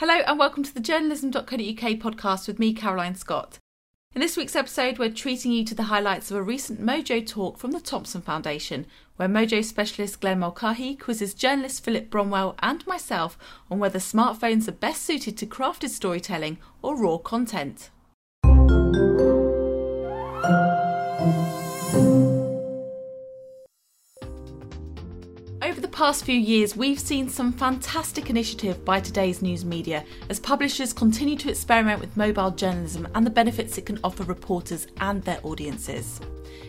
Hello and welcome to the journalism.co.uk podcast with me, Caroline Scott. In this week's episode, we're treating you to the highlights of a recent Mojo talk from the Thomson Foundation, where Mojo specialist Glen Mulcahy quizzes journalist Philip Bromwell and myself on whether smartphones are best suited to crafted storytelling or raw content. Past few years, we've seen some fantastic initiative by today's news media as publishers continue to experiment with mobile journalism and the benefits it can offer reporters and their audiences.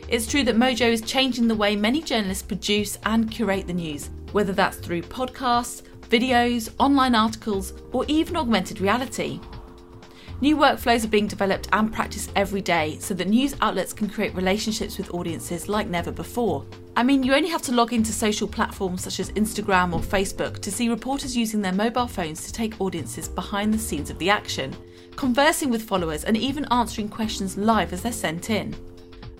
It's true that Mojo is changing the way many journalists produce and curate the news, whether that's through podcasts, videos, online articles, or even augmented reality. New workflows are being developed and practiced every day so that news outlets can create relationships with audiences like never before. I mean, you only have to log into social platforms such as Instagram or Facebook to see reporters using their mobile phones to take audiences behind the scenes of the action, conversing with followers and even answering questions live as they're sent in.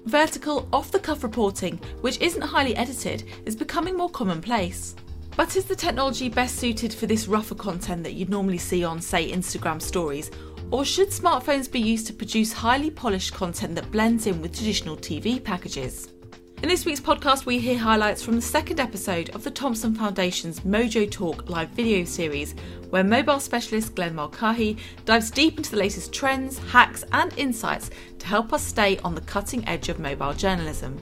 Vertical, off the cuff reporting, which isn't highly edited, is becoming more commonplace. But is the technology best suited for this rougher content that you'd normally see on, say, Instagram stories, or should smartphones be used to produce highly polished content that blends in with traditional TV packages? In this week's podcast, we hear highlights from the second episode of the Thomson Foundation's Mojo Talk live video series, where mobile specialist Glen Mulcahy dives deep into the latest trends, hacks, and insights to help us stay on the cutting edge of mobile journalism.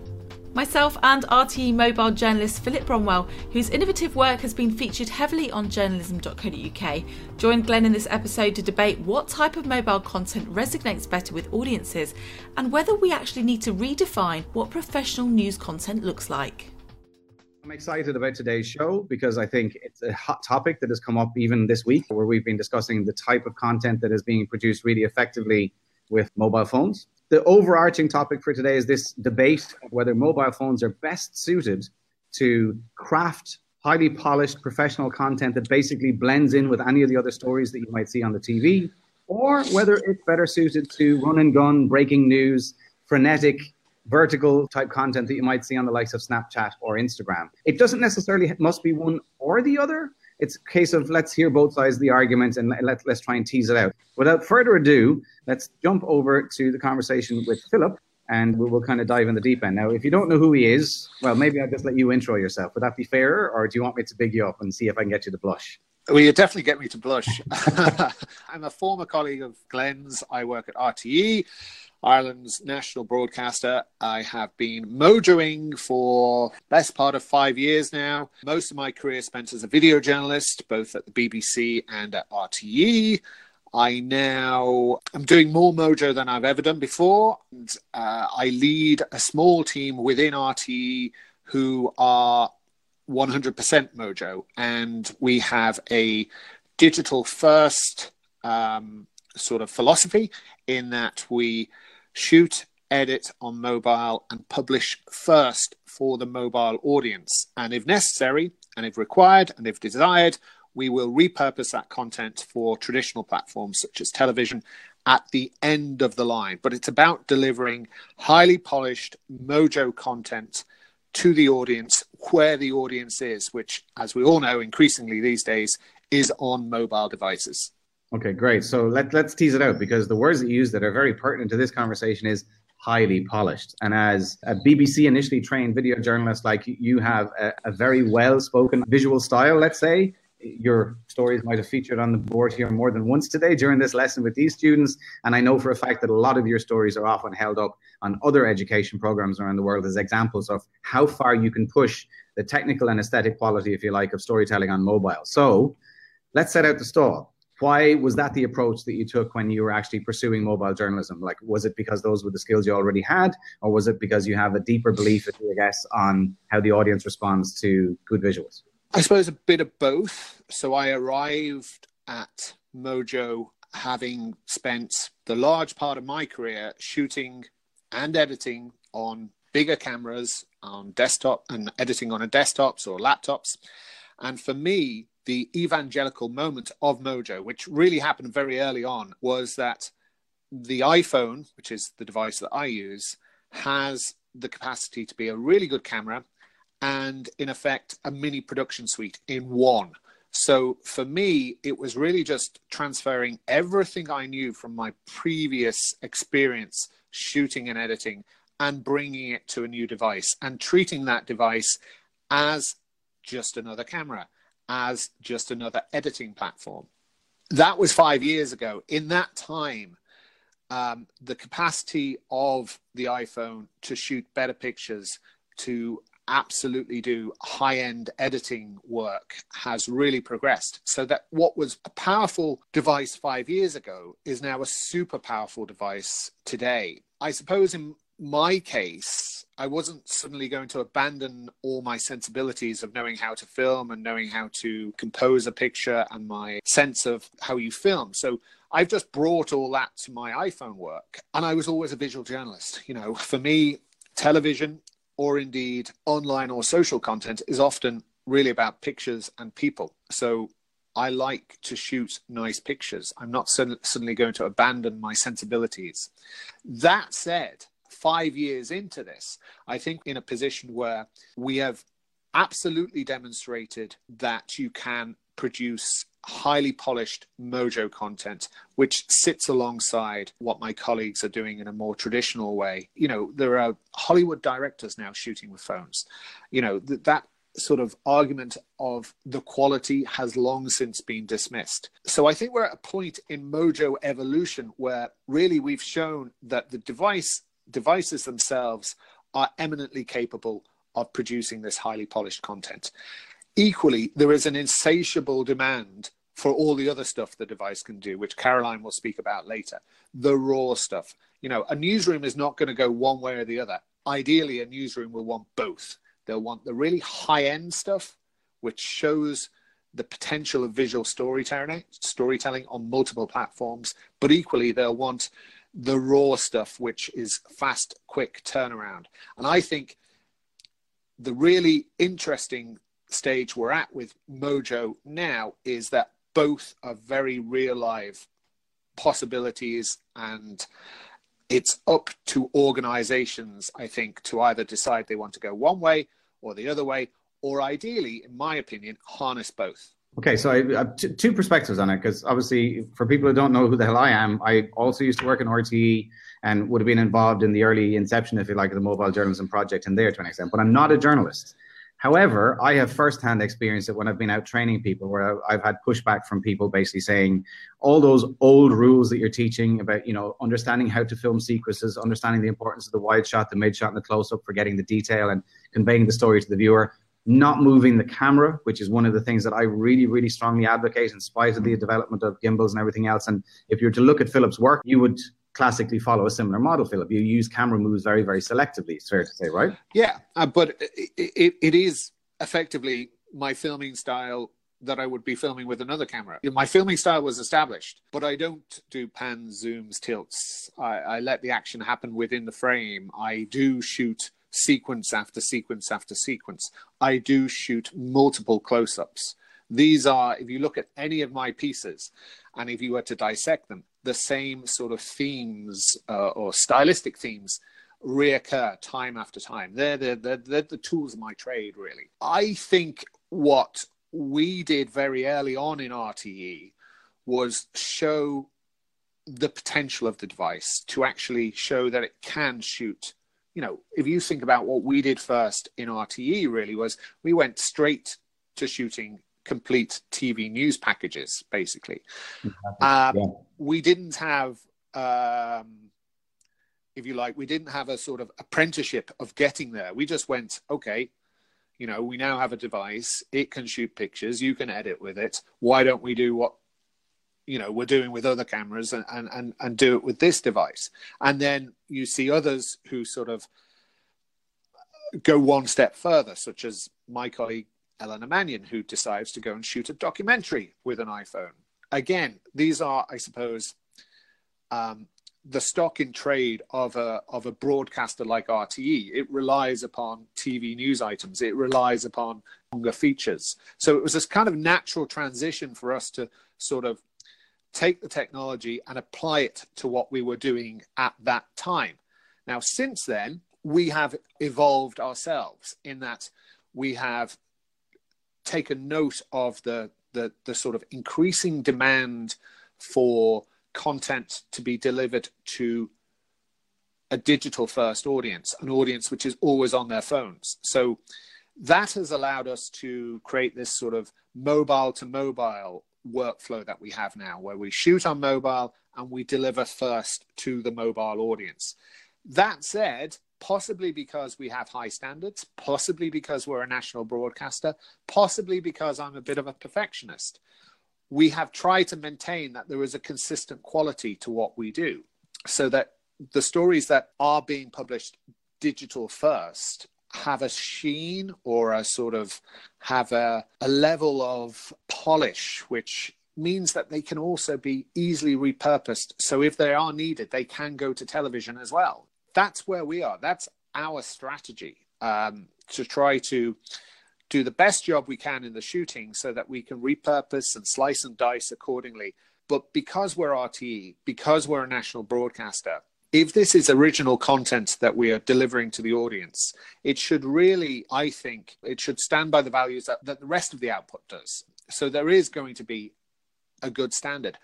Myself and RTE mobile journalist Philip Bromwell, whose innovative work has been featured heavily on journalism.co.uk, joined Glen in this episode to debate what type of mobile content resonates better with audiences and whether we actually need to redefine what professional news content looks like. I'm excited about today's show because I think it's a hot topic that has come up even this week, where we've been discussing the type of content that is being produced really effectively with mobile phones the overarching topic for today is this debate of whether mobile phones are best suited to craft highly polished professional content that basically blends in with any of the other stories that you might see on the TV, or whether it's better suited to run and gun, breaking news, frenetic, vertical type content that you might see on the likes of Snapchat or Instagram. It doesn't necessarily must be one or the other, it's a case of let's hear both sides of the argument and let, let's try and tease it out. Without further ado, let's jump over to the conversation with Philip and we will kind of dive in the deep end. Now, if you don't know who he is, well, maybe I'll just let you intro yourself. Would that be fairer, or do you want me to big you up and see if I can get you to blush? Well, you definitely get me to blush. I'm a former colleague of Glen's. I work at RTE. Ireland's national broadcaster. I have been mojoing for best part of five years now. Most of my career spent as a video journalist, both at the BBC and at RTE. I now am doing more mojo than I've ever done before. And, uh, I lead a small team within RTE who are 100% mojo, and we have a digital first um, sort of philosophy in that we shoot, edit on mobile, and publish first for the mobile audience. And if necessary, and if required, and if desired, we will repurpose that content for traditional platforms such as television at the end of the line. But it's about delivering highly polished mojo content to the audience where the audience is, which, as we all know, increasingly these days is on mobile devices. Okay, great. So let, let's tease it out because the words that you use that are very pertinent to this conversation is highly polished. And as a BBC initially trained video journalist, like you have a, a very well spoken visual style, let's say. Your stories might have featured on the board here more than once today during this lesson with these students. And I know for a fact that a lot of your stories are often held up on other education programs around the world as examples of how far you can push the technical and aesthetic quality, if you like, of storytelling on mobile. So let's set out the stall why was that the approach that you took when you were actually pursuing mobile journalism? Like, was it because those were the skills you already had, or was it because you have a deeper belief, I guess, on how the audience responds to good visuals? I suppose a bit of both. So I arrived at Mojo having spent the large part of my career shooting and editing on bigger cameras on desktop and editing on a desktops or laptops. And for me, the evangelical moment of Mojo, which really happened very early on, was that the iPhone, which is the device that I use, has the capacity to be a really good camera and, in effect, a mini production suite in one. So for me, it was really just transferring everything I knew from my previous experience shooting and editing and bringing it to a new device and treating that device as just another camera, as just another editing platform. That was five years ago. In that time, um, the capacity of the iPhone to shoot better pictures, to absolutely do high end editing work has really progressed. So that what was a powerful device five years ago is now a super powerful device today. I suppose in my case, I wasn't suddenly going to abandon all my sensibilities of knowing how to film and knowing how to compose a picture and my sense of how you film. So I've just brought all that to my iPhone work. And I was always a visual journalist. You know, for me, television or indeed online or social content is often really about pictures and people. So I like to shoot nice pictures. I'm not suddenly going to abandon my sensibilities. That said, five years into this, I think in a position where we have absolutely demonstrated that you can produce highly polished mojo content which sits alongside what my colleagues are doing in a more traditional way you know there are hollywood directors now shooting with phones you know that, that sort of argument of the quality has long since been dismissed. So I think we're at a point in Mojo evolution where really we've shown that the device devices themselves are eminently capable of producing this highly polished content. Equally, there is an insatiable demand for all the other stuff the device can do, which Caroline will speak about later. The raw stuff. You know, a newsroom is not going to go one way or the other. Ideally, a newsroom will want both. They'll want the really high end stuff, which shows the potential of visual storytelling, storytelling on multiple platforms, but equally, they'll want the raw stuff, which is fast, quick turnaround. And I think the really interesting stage we're at with Mojo now is that both are very real live possibilities and it's up to organizations, I think, to either decide they want to go one way or the other way, or ideally, in my opinion, harness both. Okay, so I have t- two perspectives on it because obviously, for people who don't know who the hell I am, I also used to work in RTE and would have been involved in the early inception, if you like, of the mobile journalism project in there to an extent. But I'm not a journalist. However, I have firsthand experience it when I've been out training people, where I've had pushback from people basically saying all those old rules that you're teaching about, you know, understanding how to film sequences, understanding the importance of the wide shot, the mid shot, and the close up for getting the detail and conveying the story to the viewer not moving the camera, which is one of the things that I really, really strongly advocate in spite of the development of gimbals and everything else. And if you were to look at Philip's work, you would classically follow a similar model, Philip. You use camera moves very, very selectively, it's fair to say, right? Yeah, uh, but it, it, it is effectively my filming style that I would be filming with another camera. My filming style was established, but I don't do pans, zooms, tilts. I, I let the action happen within the frame. I do shoot sequence after sequence after sequence. I do shoot multiple close ups. These are, if you look at any of my pieces, and if you were to dissect them, the same sort of themes uh, or stylistic themes reoccur time after time. They're the, they're, they're the tools of my trade, really. I think what we did very early on in RTE was show the potential of the device to actually show that it can shoot you know, if you think about what we did first in RTE, really was we went straight to shooting complete TV news packages, basically. Um, yeah. We didn't have, um, if you like, we didn't have a sort of apprenticeship of getting there. We just went, okay, you know, we now have a device, it can shoot pictures, you can edit with it. Why don't we do what you know we're doing with other cameras and, and, and, and do it with this device and then you see others who sort of go one step further such as my colleague Eleanor Mannion who decides to go and shoot a documentary with an iphone again these are i suppose um, the stock in trade of a of a broadcaster like RTE. It relies upon TV news items. It relies upon longer features. So it was this kind of natural transition for us to sort of take the technology and apply it to what we were doing at that time. Now, since then, we have evolved ourselves in that we have taken note of the the the sort of increasing demand for content to be delivered to a digital first audience, an audience which is always on their phones. So that has allowed us to create this sort of mobile to mobile workflow that we have now, where we shoot on mobile and we deliver first to the mobile audience. That said, possibly because we have high standards, possibly because we're a national broadcaster, possibly because I'm a bit of a perfectionist. We have tried to maintain that there is a consistent quality to what we do so that the stories that are being published digital first have a sheen or a sort of have a, a level of polish which means that they can also be easily repurposed. So if they are needed they can go to television as well. That's where we are. That's our strategy um, to try to do the best job we can in the shooting so that we can repurpose and slice and dice accordingly. But because we're RTE, because we're a national broadcaster, if this is original content that we are delivering to the audience, it should really, I think, it should stand by the values that, that the rest of the output does. So there is going to be a good standard.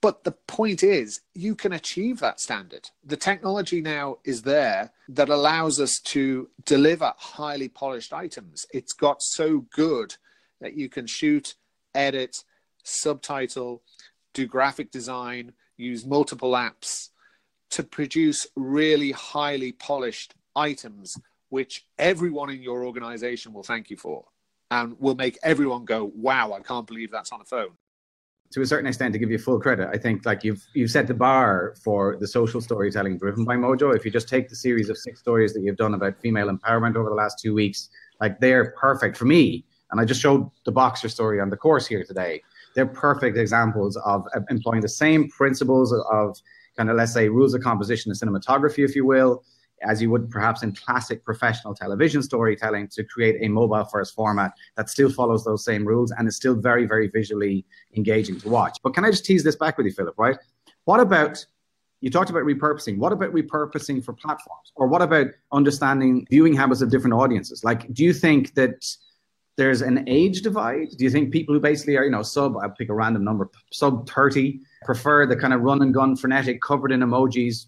But the point is, you can achieve that standard. The technology now is there that allows us to deliver highly polished items. It's got so good that you can shoot, edit, subtitle, do graphic design, use multiple apps to produce really highly polished items, which everyone in your organization will thank you for and will make everyone go, wow, I can't believe that's on a phone. To a certain extent, to give you full credit, I think like you've you've set the bar for the social storytelling driven by Mojo. If you just take the series of six stories that you've done about female empowerment over the last two weeks, like they're perfect for me. And I just showed the boxer story on the course here today. They're perfect examples of uh, employing the same principles of kind of let's say rules of composition and cinematography, if you will, as you would perhaps in classic professional television storytelling to create a mobile first format that still follows those same rules and is still very, very visually engaging to watch. But can I just tease this back with you, Philip, right? What about you talked about repurposing. What about repurposing for platforms? Or what about understanding viewing habits of different audiences? Like, do you think that there's an age divide? Do you think people who basically are, you know, sub, I'll pick a random number, sub 30, prefer the kind of run and gun frenetic covered in emojis?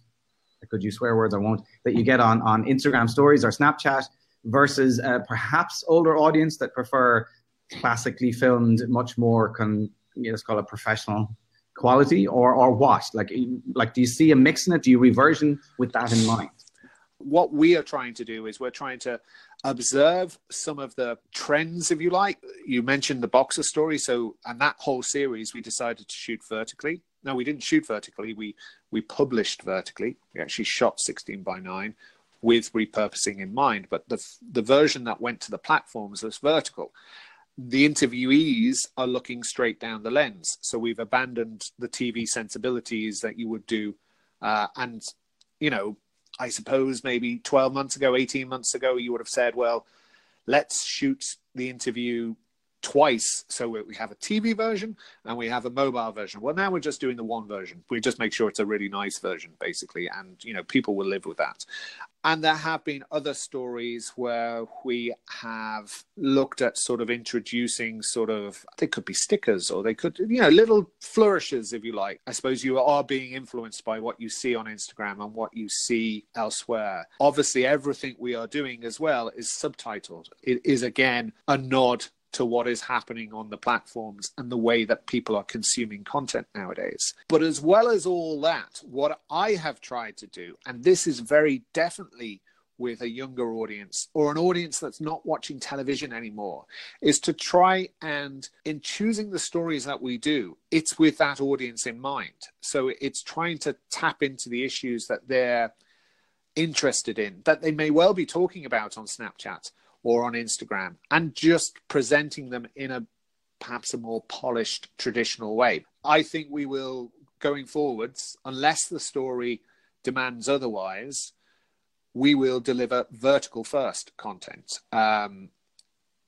I could use swear words, I won't, that you get on, on Instagram stories or Snapchat versus uh, perhaps older audience that prefer classically filmed, much more, con, you know, let's call it professional quality or, or what? Like, like, do you see a mix in it? Do you reversion with that in mind? What we are trying to do is we're trying to observe some of the trends, if you like. You mentioned the boxer story, so and that whole series we decided to shoot vertically. No, we didn't shoot vertically. We we published vertically. We actually shot 16 by 9 with repurposing in mind, but the the version that went to the platforms was vertical. The interviewees are looking straight down the lens, so we've abandoned the TV sensibilities that you would do, uh, and you know I suppose maybe 12 months ago, 18 months ago, you would have said, well, let's shoot the interview twice. So we have a TV version and we have a mobile version. Well, now we're just doing the one version. We just make sure it's a really nice version, basically, and you know people will live with that. And there have been other stories where we have looked at sort of introducing sort of they could be stickers or they could you know little flourishes if you like. I suppose you are being influenced by what you see on Instagram and what you see elsewhere. Obviously, everything we are doing as well is subtitled. It is again a nod to what is happening on the platforms and the way that people are consuming content nowadays. But as well as all that, what I have tried to do, and this is very definitely with a younger audience or an audience that's not watching television anymore is to try and in choosing the stories that we do it's with that audience in mind so it's trying to tap into the issues that they're interested in that they may well be talking about on Snapchat or on Instagram and just presenting them in a perhaps a more polished traditional way. I think we will going forwards, unless the story demands otherwise, we will deliver vertical first content. Um,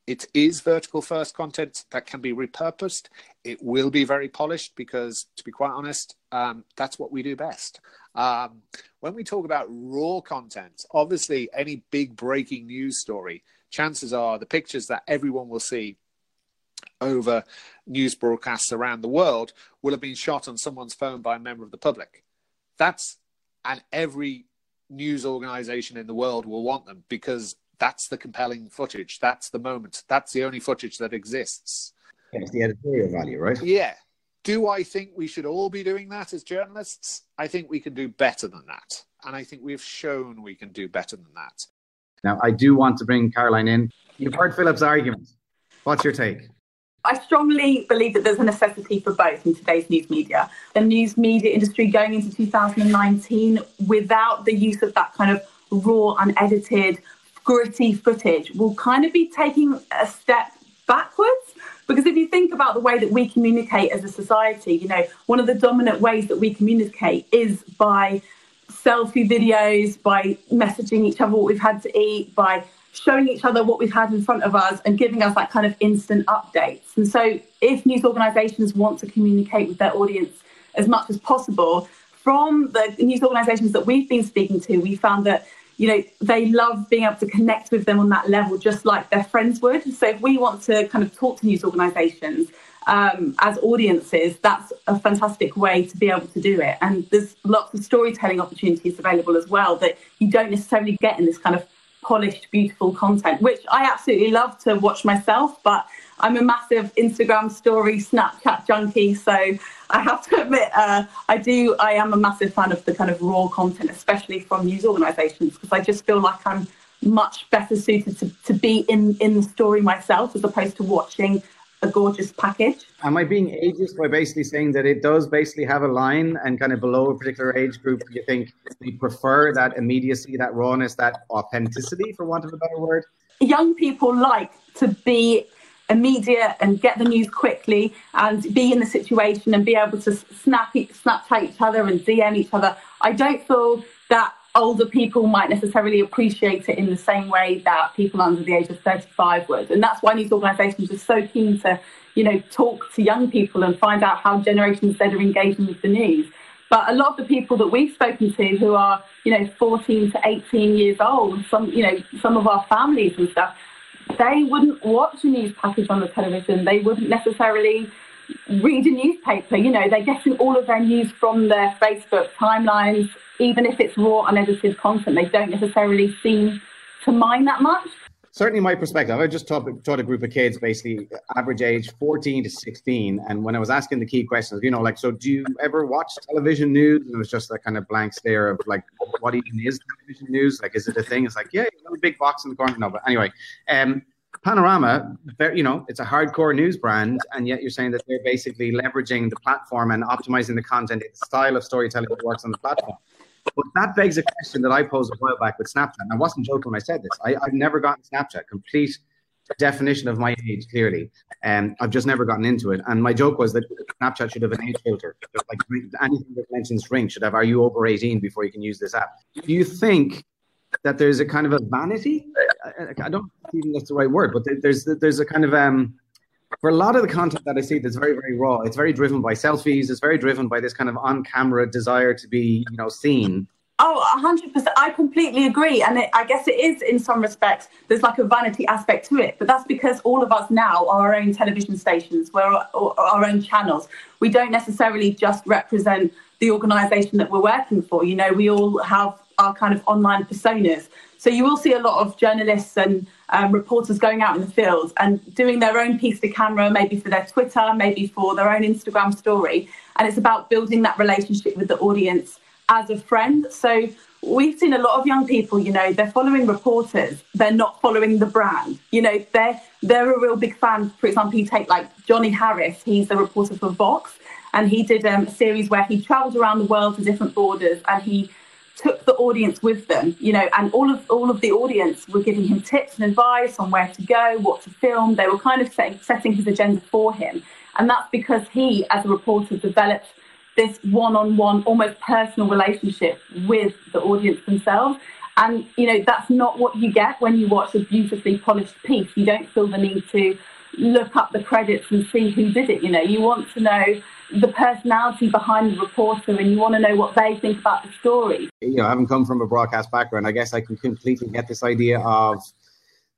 it is vertical first content that can be repurposed. It will be very polished because, to be quite honest, um, that's what we do best. Um, when we talk about raw content, obviously, any big breaking news story chances are the pictures that everyone will see over news broadcasts around the world will have been shot on someone's phone by a member of the public. That's and every news organization in the world will want them because that's the compelling footage. That's the moment. That's the only footage that exists. It's the editorial value, right? Yeah. Do I think we should all be doing that as journalists? I think we can do better than that. And I think we've shown we can do better than that. Now, I do want to bring Caroline in. You've heard Philip's argument. What's your take? I strongly believe that there's a necessity for both in today's news media. The news media industry going into 2019 without the use of that kind of raw, unedited, gritty footage will kind of be taking a step backwards. Because if you think about the way that we communicate as a society, you know, one of the dominant ways that we communicate is by selfie videos, by messaging each other what we've had to eat, by showing each other what we've had in front of us and giving us that kind of instant updates. And so, if news organisations want to communicate with their audience as much as possible, from the news organisations that we've been speaking to, we found that you know they love being able to connect with them on that level, just like their friends would. So, if we want to kind of talk to news organisations um, as audiences, that's a fantastic way to be able to do it. And there's lots of storytelling opportunities available as well that you don't necessarily get in this kind of polished, beautiful content, which I absolutely love to watch myself. But I'm a massive Instagram story, Snapchat junkie. So I have to admit, uh, I do, I am a massive fan of the kind of raw content, especially from news organisations, because I just feel like I'm much better suited to, to be in, in the story myself as opposed to watching a gorgeous package. Am I being ageist by basically saying that it does basically have a line and kind of below a particular age group, you think they prefer that immediacy, that rawness, that authenticity, for want of a better word? Young people like to be immediate and get the news quickly and be in the situation and be able to snap, Snapchat each other and DM each other. I don't feel that older people might necessarily appreciate it in the same way that people under the age of 35 would. And that's why these organisations are so keen to, you know, talk to young people and find out how Generation Z are engaging with the news. But a lot of the people that we've spoken to who are, you know, 14 to 18 years old, some, you know, some of our families and stuff, they wouldn't watch a news package on the television. They wouldn't necessarily read a newspaper. You know, they're getting all of their news from their Facebook timelines, even if it's raw, unedited content. They don't necessarily seem to mind that much. Certainly, my perspective. I just taught, taught a group of kids, basically average age 14 to 16. And when I was asking the key questions, you know, like, so do you ever watch television news? And it was just that kind of blank stare of like, what even is television news? Like, is it a thing? It's like, yeah, you know, big box in the corner. No, but anyway, um, Panorama, you know, it's a hardcore news brand, and yet you're saying that they're basically leveraging the platform and optimizing the content, the style of storytelling that works on the platform. But that begs a question that I posed a while back with Snapchat. And I wasn't joking when I said this. I, have never gotten Snapchat, complete definition of my age, clearly. And I've just never gotten into it. And my joke was that Snapchat should have an age filter. Like anything that mentions ring should have, are you over 18 before you can use this app? Do you think that there's a kind of a vanity. I, don't even that's the right word, but there's there's a kind of um for a lot of the content that I see that's very very raw. It's very driven by selfies. It's very driven by this kind of on camera desire to be you know seen. Oh, 100%. I completely agree. And it, I guess it is, in some respects, there's like a vanity aspect to it. But that's because all of us now are our own television stations, we're our, our own channels. We don't necessarily just represent the organization that we're working for. You know, we all have our kind of online personas. So you will see a lot of journalists and um, reporters going out in the field and doing their own piece to camera, maybe for their Twitter, maybe for their own Instagram story. And it's about building that relationship with the audience as a friend. So we've seen a lot of young people, you know, they're following reporters, they're not following the brand. You know, they're they're a real big fan. For example, you take like Johnny Harris, he's the reporter for Vox, and he did um, a series where he travelled around the world to different borders and he took the audience with them, you know, and all of all of the audience were giving him tips and advice on where to go, what to film. They were kind of setting, setting his agenda for him, and that's because he, as a reporter, developed this one-on-one, almost personal relationship with the audience themselves. And you know, that's not what you get when you watch a beautifully polished piece. You don't feel the need to look up the credits and see who did it. You know, you want to know the personality behind the reporter and you want to know what they think about the story. You know, having come from a broadcast background, I guess I can completely get this idea of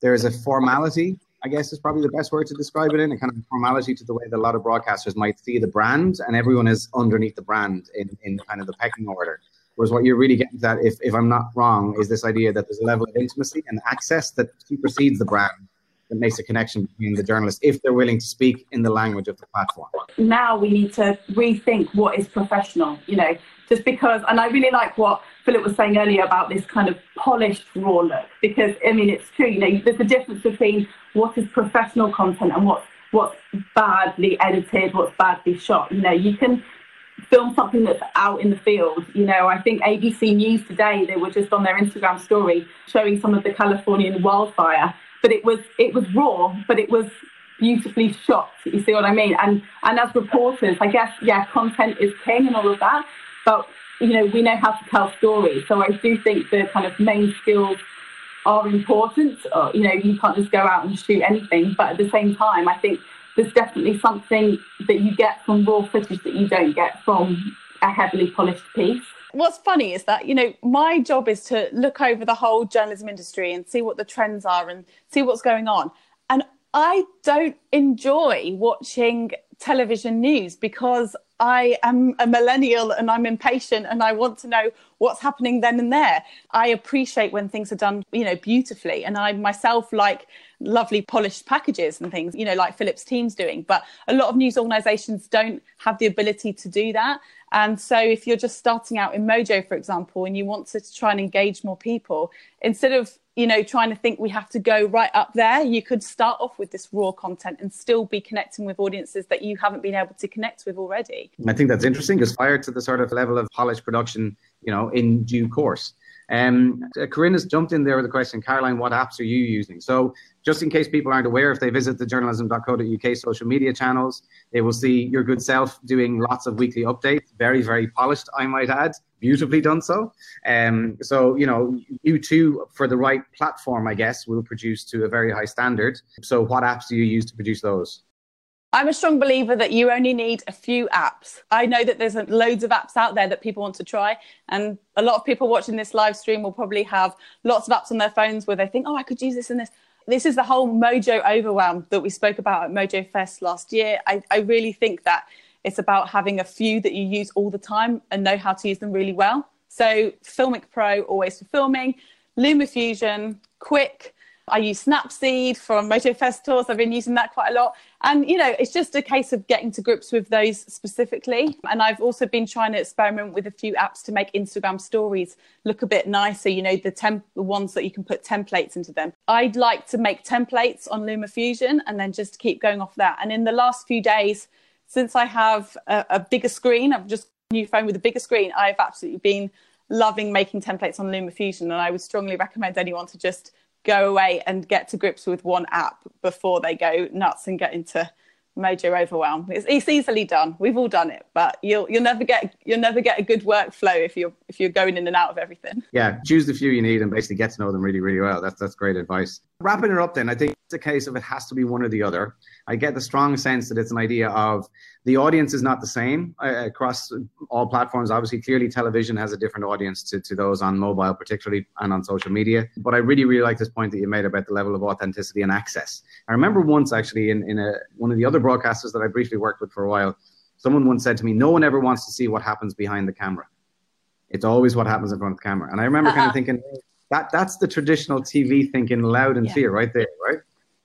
there's a formality I guess is probably the best word to describe it in, a kind of formality to the way that a lot of broadcasters might see the brand, and everyone is underneath the brand in, in kind of the pecking order. Whereas what you're really getting at, if, if I'm not wrong, is this idea that there's a level of intimacy and access that supersedes the brand that makes a connection between the journalists if they're willing to speak in the language of the platform. Now we need to rethink what is professional, you know, just because, and I really like what Philip was saying earlier about this kind of polished raw look, because I mean, it's true, you know, there's a difference between what is professional content and what's, what's badly edited, what's badly shot. You know, you can film something that's out in the field. You know, I think ABC News today, they were just on their Instagram story showing some of the Californian wildfire but it was it was raw, but it was beautifully shot. You see what I mean? And and as reporters, I guess yeah, content is king and all of that, but you know we know how to tell stories. So I do think the kind of main skills are important. Or, you know, you can't just go out and shoot anything, but at the same time, I think there's definitely something that you get from raw footage that you don't get from a heavily polished piece what's funny is that you know my job is to look over the whole journalism industry and see what the trends are and see what's going on and i don't enjoy watching television news because I am a millennial and I'm impatient and I want to know what's happening then and there. I appreciate when things are done, you know, beautifully. And I myself like lovely polished packages and things, you know, like Philip's team's doing. But a lot of news organizations don't have the ability to do that. And so if you're just starting out in Mojo, for example, and you want to try and engage more people, instead of you know trying to think we have to go right up there you could start off with this raw content and still be connecting with audiences that you haven't been able to connect with already i think that's interesting because fire to the sort of level of polished production you know in due course um, Corinne has jumped in there with a question. Caroline, what apps are you using? So, just in case people aren't aware, if they visit the journalism.co.uk social media channels, they will see your good self doing lots of weekly updates. Very, very polished, I might add. Beautifully done so. Um, so, you know, you too, for the right platform, I guess, will produce to a very high standard. So, what apps do you use to produce those? I'm a strong believer that you only need a few apps. I know that there's loads of apps out there that people want to try, and a lot of people watching this live stream will probably have lots of apps on their phones where they think, "Oh, I could use this and this." This is the whole Mojo overwhelm that we spoke about at Mojo Fest last year. I, I really think that it's about having a few that you use all the time and know how to use them really well. So, Filmic Pro always for filming, LumaFusion, Quick I use Snapseed from Mojo Fest tours. I've been using that quite a lot. And, you know, it's just a case of getting to grips with those specifically. And I've also been trying to experiment with a few apps to make Instagram stories look a bit nicer, you know, the, temp- the ones that you can put templates into them. I'd like to make templates on LumaFusion and then just keep going off that. And in the last few days, since I have a, a bigger screen, I've just new phone with a bigger screen, I've absolutely been loving making templates on LumaFusion. And I would strongly recommend anyone to just go away and get to grips with one app before they go nuts and get into Mojo overwhelm. It's, it's, easily done. We've all done it, but you'll you'll never get you'll never get a good workflow if you're if you're going in and out of everything. Yeah, choose the few you need and basically get to know them really really well. That's that's great advice. Wrapping it up, then I think a case of it has to be one or the other. I get the strong sense that it's an idea of the audience is not the same uh, across all platforms. Obviously, clearly television has a different audience to, to those on mobile, particularly and on social media. But I really, really like this point that you made about the level of authenticity and access. I remember once actually in, in a, one of the other broadcasters that I briefly worked with for a while, someone once said to me, No one ever wants to see what happens behind the camera. It's always what happens in front of the camera. And I remember uh-huh. kind of thinking, that that's the traditional TV thinking loud and yeah. clear right there, right?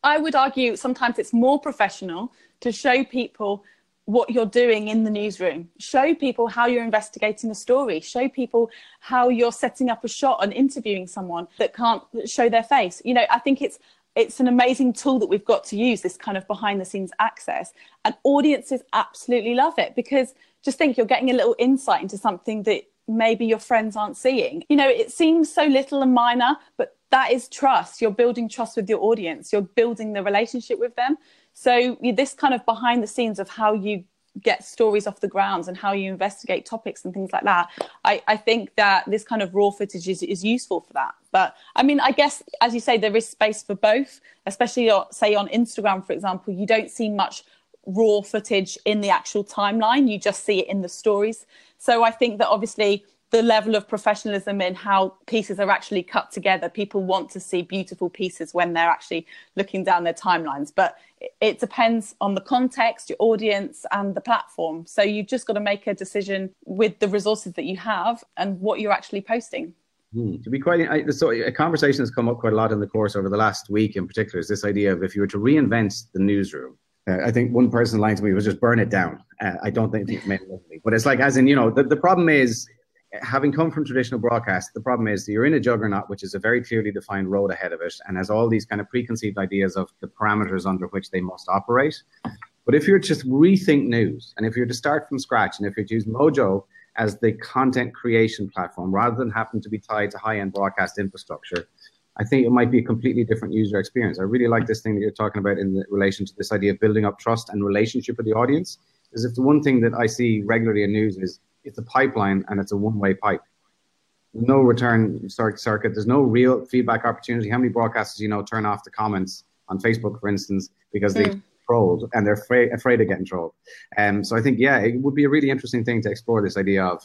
I would argue sometimes it's more professional to show people what you're doing in the newsroom. Show people how you're investigating a story. Show people how you're setting up a shot and interviewing someone that can't show their face. You know, I think it's it's an amazing tool that we've got to use this kind of behind the scenes access and audiences absolutely love it because just think you're getting a little insight into something that maybe your friends aren't seeing you know it seems so little and minor but that is trust you're building trust with your audience you're building the relationship with them so this kind of behind the scenes of how you get stories off the grounds and how you investigate topics and things like that. I, I think that this kind of raw footage is, is useful for that. But I mean, I guess, as you say, there is space for both, especially say on Instagram, for example, you don't see much raw footage in the actual timeline. You just see it in the stories. So I think that obviously the level of professionalism in how pieces are actually cut together. People want to see beautiful pieces when they're actually looking down their timelines, but it depends on the context, your audience, and the platform. So you've just got to make a decision with the resources that you have and what you're actually posting. Hmm. To be quite, I, so a conversation has come up quite a lot in the course over the last week, in particular, is this idea of if you were to reinvent the newsroom. Uh, I think one person line to me was just burn it down. Uh, I don't think it's meant but it's like as in you know the, the problem is having come from traditional broadcast, the problem is you're in a juggernaut which is a very clearly defined road ahead of it and has all these kind of preconceived ideas of the parameters under which they must operate. But if you're just rethink news and if you're to start from scratch and if you're to use Mojo as the content creation platform rather than having to be tied to high end broadcast infrastructure, I think it might be a completely different user experience. I really like this thing that you're talking about in relation to this idea of building up trust and relationship with the audience. Because if the one thing that I see regularly in news is it's a pipeline and it's a one-way pipe. No return circuit. There's no real feedback opportunity. How many broadcasters you know turn off the comments on Facebook, for instance, because mm. they hmm. trolled and they're afraid, afraid of getting trolled. Um, so I think yeah, it would be a really interesting thing to explore this idea of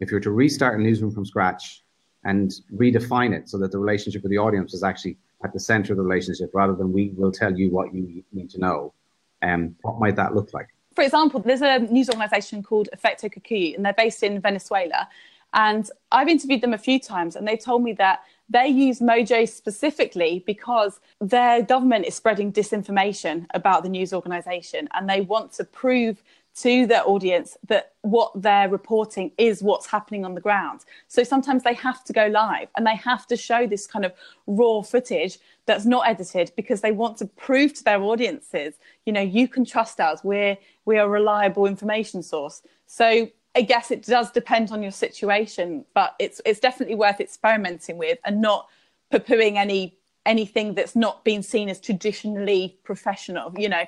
if you were to restart a newsroom from scratch and redefine it so that the relationship with the audience is actually at the center of the relationship rather than we will tell you what you need to know. Um, what might that look like? For example, there's a news organization called Efecto Cocuy, and they're based in Venezuela. And I've interviewed them a few times, and they told me that they use Mojo specifically because their government is spreading disinformation about the news organization, and they want to prove to their audience that what they're reporting is what's happening on the ground. So sometimes they have to go live and they have to show this kind of raw footage that's not edited because they want to prove to their audiences, you know, you can trust us. We're we're a reliable information source. So I guess it does depend on your situation, but it's it's definitely worth experimenting with and not poo-pooing any anything that's not been seen as traditionally professional. You know,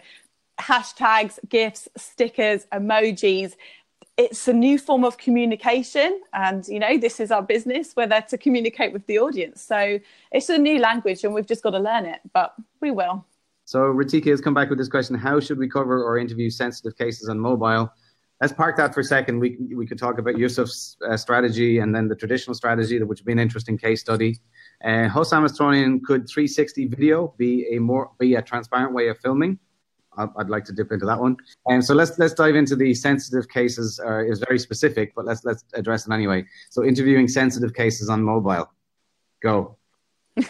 hashtags, gifs, stickers, emojis. It's a new form of communication, and you know this is our business. We're there to communicate with the audience, so it's a new language, and we've just got to learn it. But we will. So Ritika has come back with this question: How should we cover or interview sensitive cases on mobile? Let's park that for a second. We we could talk about Yusuf's uh, strategy and then the traditional strategy, which would be an interesting case study. Uh, Hossam is throwing in: Could 360 video be a more be a transparent way of filming? I'd like to dip into that one. And um, so let's let's dive into the sensitive cases. Uh, is very specific, but let's let's address them anyway. So interviewing sensitive cases on mobile. Go.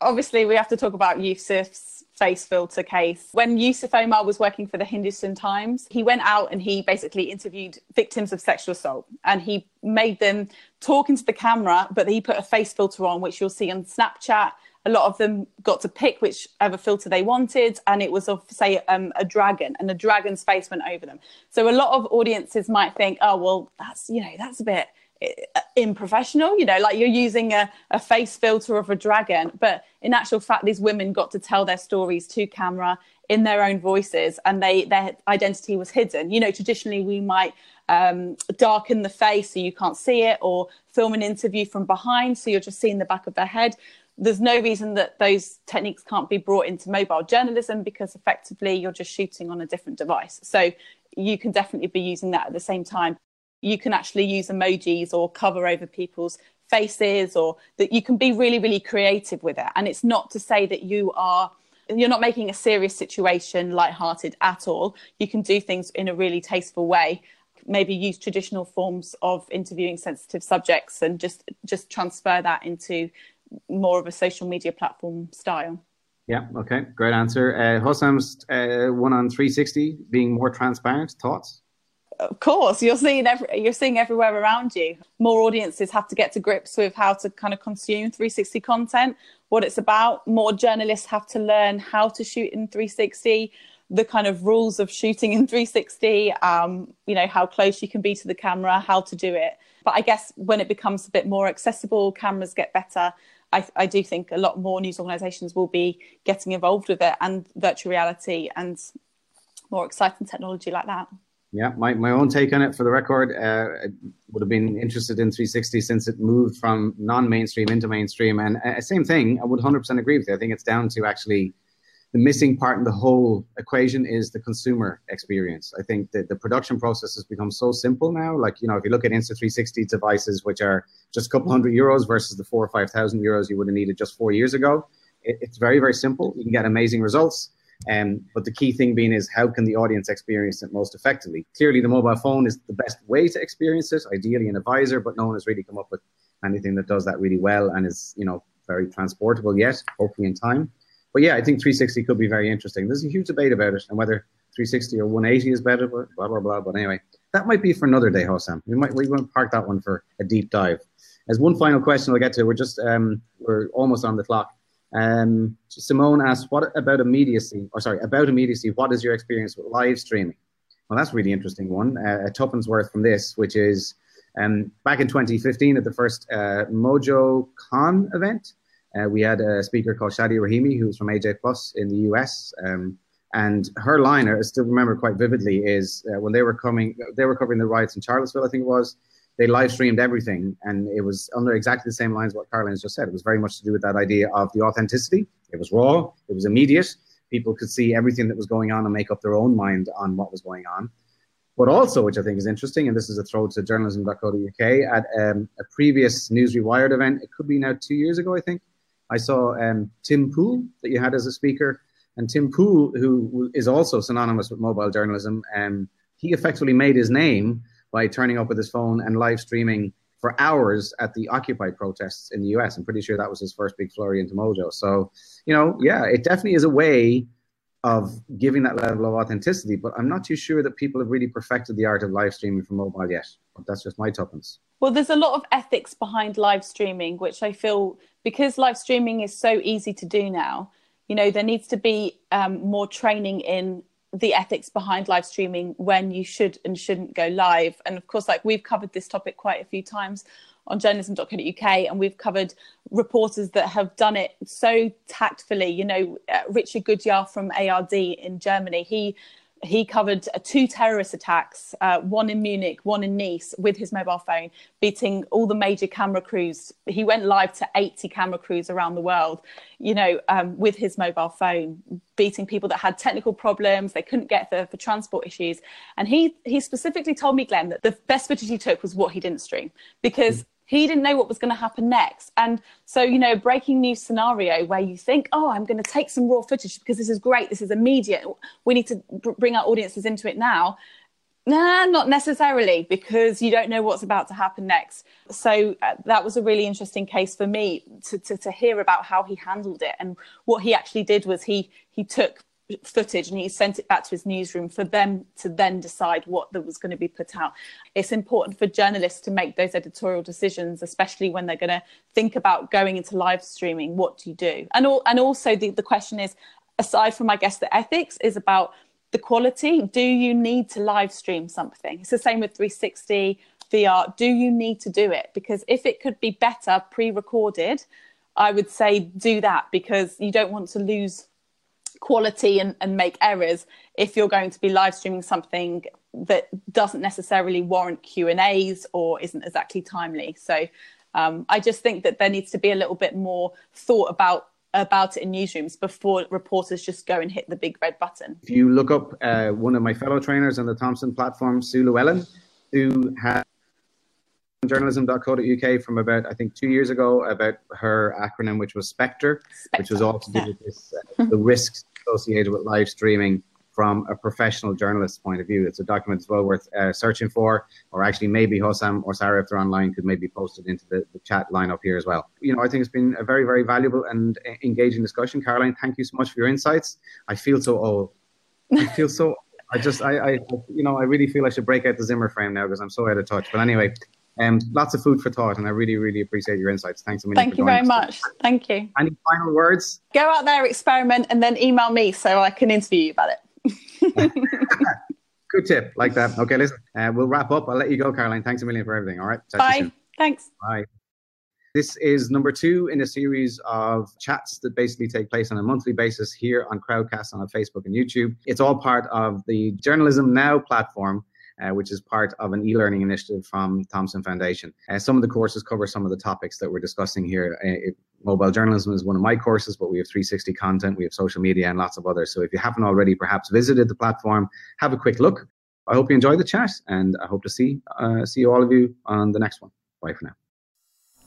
Obviously, we have to talk about Yusuf's face filter case. When Yusuf Omar was working for the Hindustan Times, he went out and he basically interviewed victims of sexual assault and he made them talk into the camera, but he put a face filter on, which you'll see on Snapchat a lot of them got to pick whichever filter they wanted, and it was of say um, a dragon, and the dragon's face went over them. So a lot of audiences might think, oh well, that's you know that's a bit uh, unprofessional, you know, like you're using a, a face filter of a dragon. But in actual fact, these women got to tell their stories to camera in their own voices, and they their identity was hidden. You know, traditionally we might um, darken the face so you can't see it, or film an interview from behind so you're just seeing the back of their head there's no reason that those techniques can't be brought into mobile journalism because effectively you're just shooting on a different device. So you can definitely be using that at the same time. You can actually use emojis or cover over people's faces or that you can be really, really creative with it. And it's not to say that you are you're not making a serious situation light-hearted at all. You can do things in a really tasteful way maybe use traditional forms of interviewing sensitive subjects and just just transfer that into more of a social media platform style. Yeah, okay, great answer. Uh, Hossam's uh, one on 360 being more transparent. Thoughts? Of course, you're seeing every, you're seeing everywhere around you. More audiences have to get to grips with how to kind of consume 360 content, what it's about. More journalists have to learn how to shoot in 360, the kind of rules of shooting in 360. Um, you know how close you can be to the camera, how to do it. But I guess when it becomes a bit more accessible, cameras get better I, I do think a lot more news organisations will be getting involved with it and virtual reality and more exciting technology like that. Yeah, my, my own take on it for the record, uh, would have been interested in 360 since it moved from non mainstream into mainstream. And uh, same thing, I would 100% agree with you. I think it's down to actually the missing part in the whole equation is the consumer experience. I think that the production process has become so simple now. Like, you know, if you look at Insta360 devices, which are just a couple hundred euros versus the four or 5,000 euros you would have needed just four years ago, it, it's very, very simple. You can get amazing results. Um, but the key thing being is how can the audience experience it most effectively? Clearly, the mobile phone is the best way to experience it, ideally an advisor, but no one has really come up with anything that does that really well and is, you know, very transportable yet, hopefully in time. But yeah, I think 360 could be very interesting. There's a huge debate about it and whether 360 or 180 is better, blah, blah, blah. But anyway, that might be for another day, Hossam. We might, we won't park that one for a deep dive. As one final question I'll get to, we're just, um, we're almost on the clock. Um, Simone asked, what about immediacy, or sorry, about immediacy, what is your experience with live streaming? Well, that's a really interesting one. Uh, a tuppence worth from this, which is um, back in 2015 at the first uh, Mojo Con event, uh, we had a speaker called Shadi Rahimi, who's from AJ Plus in the US. Um, and her line, I still remember quite vividly, is uh, when they were coming, they were covering the riots in Charlottesville, I think it was. They live streamed everything, and it was under exactly the same lines what Caroline's just said. It was very much to do with that idea of the authenticity. It was raw, it was immediate. People could see everything that was going on and make up their own mind on what was going on. But also, which I think is interesting, and this is a throw to journalism.co.uk, at um, a previous News Rewired event, it could be now two years ago, I think, I saw um, Tim Pool that you had as a speaker, and Tim Pool, who is also synonymous with mobile journalism, um, he effectively made his name by turning up with his phone and live streaming for hours at the Occupy protests in the US. I'm pretty sure that was his first big flurry into Mojo. So, you know, yeah, it definitely is a way of giving that level of authenticity, but I'm not too sure that people have really perfected the art of live streaming from mobile yet. But that's just my tuppence. Well, there's a lot of ethics behind live streaming, which I feel because live streaming is so easy to do now, you know, there needs to be um, more training in the ethics behind live streaming when you should and shouldn't go live. And of course, like we've covered this topic quite a few times on journalism.co.uk and we've covered reporters that have done it so tactfully you know uh, Richard Gutjahr from ARD in germany he he covered uh, two terrorist attacks, uh, one in Munich, one in Nice, with his mobile phone, beating all the major camera crews. He went live to 80 camera crews around the world, you know, um, with his mobile phone, beating people that had technical problems, they couldn't get there for transport issues. And he, he specifically told me, Glen, that the best footage he took was what he didn't stream because he didn't know what was going to happen next. And so, you know, breaking news scenario where you think, oh, I'm going to take some raw footage because this is great, this is immediate, we need to bring our audiences into it now. Nah, not necessarily, because you don't know what's about to happen next. So uh, that was a really interesting case for me to, to, to hear about how he handled it. And what he actually did was he he took footage and he sent it back to his newsroom for them to then decide what that was going to be put out. It's important for journalists to make those editorial decisions, especially when they're going to think about going into live streaming. What do you do? And all, and also the, the question is, aside from I guess the ethics, is about the quality. Do you need to live stream something? It's the same with 360 VR. Do you need to do it? Because if it could be better pre-recorded, I would say do that because you don't want to lose quality and, and make errors if you're going to be live streaming something that doesn't necessarily warrant Q and A's or isn't exactly timely. So um, I just think that there needs to be a little bit more thought about about it in newsrooms before reporters just go and hit the big red button. If you look up uh, one of my fellow trainers on the Thomson platform, Sue Llewellyn, who had journalism.co.uk from about I think two years ago about her acronym, which was Spectre, which was all to do with this, uh, the risks associated with live streaming from a professional journalist's point of view. It's a document as well worth uh, searching for, or actually maybe Hossam or Sarah, if they're online, could maybe post it into the, the chat line up here as well. You know, I think it's been a very, very valuable and engaging discussion. Caroline, thank you so much for your insights. I feel so old. I feel so. I just, I, I, you know, I really feel I should break out the Zimmer frame now because I'm so out of touch. But anyway, um, lots of food for thought, and I really, really appreciate your insights. Thanks a million. Thank you very much. Thank you. Any final words? Go out there, experiment, and then email me so I can interview you about it. Good tip, like that. Okay, listen, uh, we'll wrap up. I'll let you go, Caroline. Thanks a million for everything. All right. Talk Bye. Thanks. Bye. This is number two in a series of chats that basically take place on a monthly basis here on Crowdcast on Facebook and YouTube. It's all part of the Journalism Now platform which is part of an e-learning initiative from Thomson Foundation. Uh, some of the courses cover some of the topics that we're discussing here. Uh, mobile journalism is one of my courses, but we have 360 content, we have social media, and lots of others. So if you haven't already perhaps visited the platform, have a quick look. I hope you enjoyed the chat, and I hope to see uh, see all of you on the next one. Bye for now.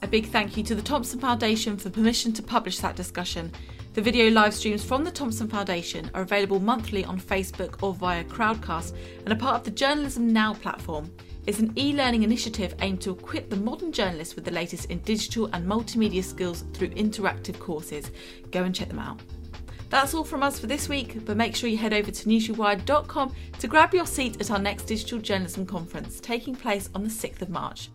A big thank you to the Thomson Foundation for permission to publish that discussion. The video live streams from the Thomson Foundation are available monthly on Facebook or via Crowdcast and are part of the Journalism Now platform. It's an e learning initiative aimed to equip the modern journalist with the latest in digital and multimedia skills through interactive courses. Go and check them out. That's all from us for this week, but make sure you head over to newsrewired.com to grab your seat at our next digital journalism conference taking place on the 6th of March.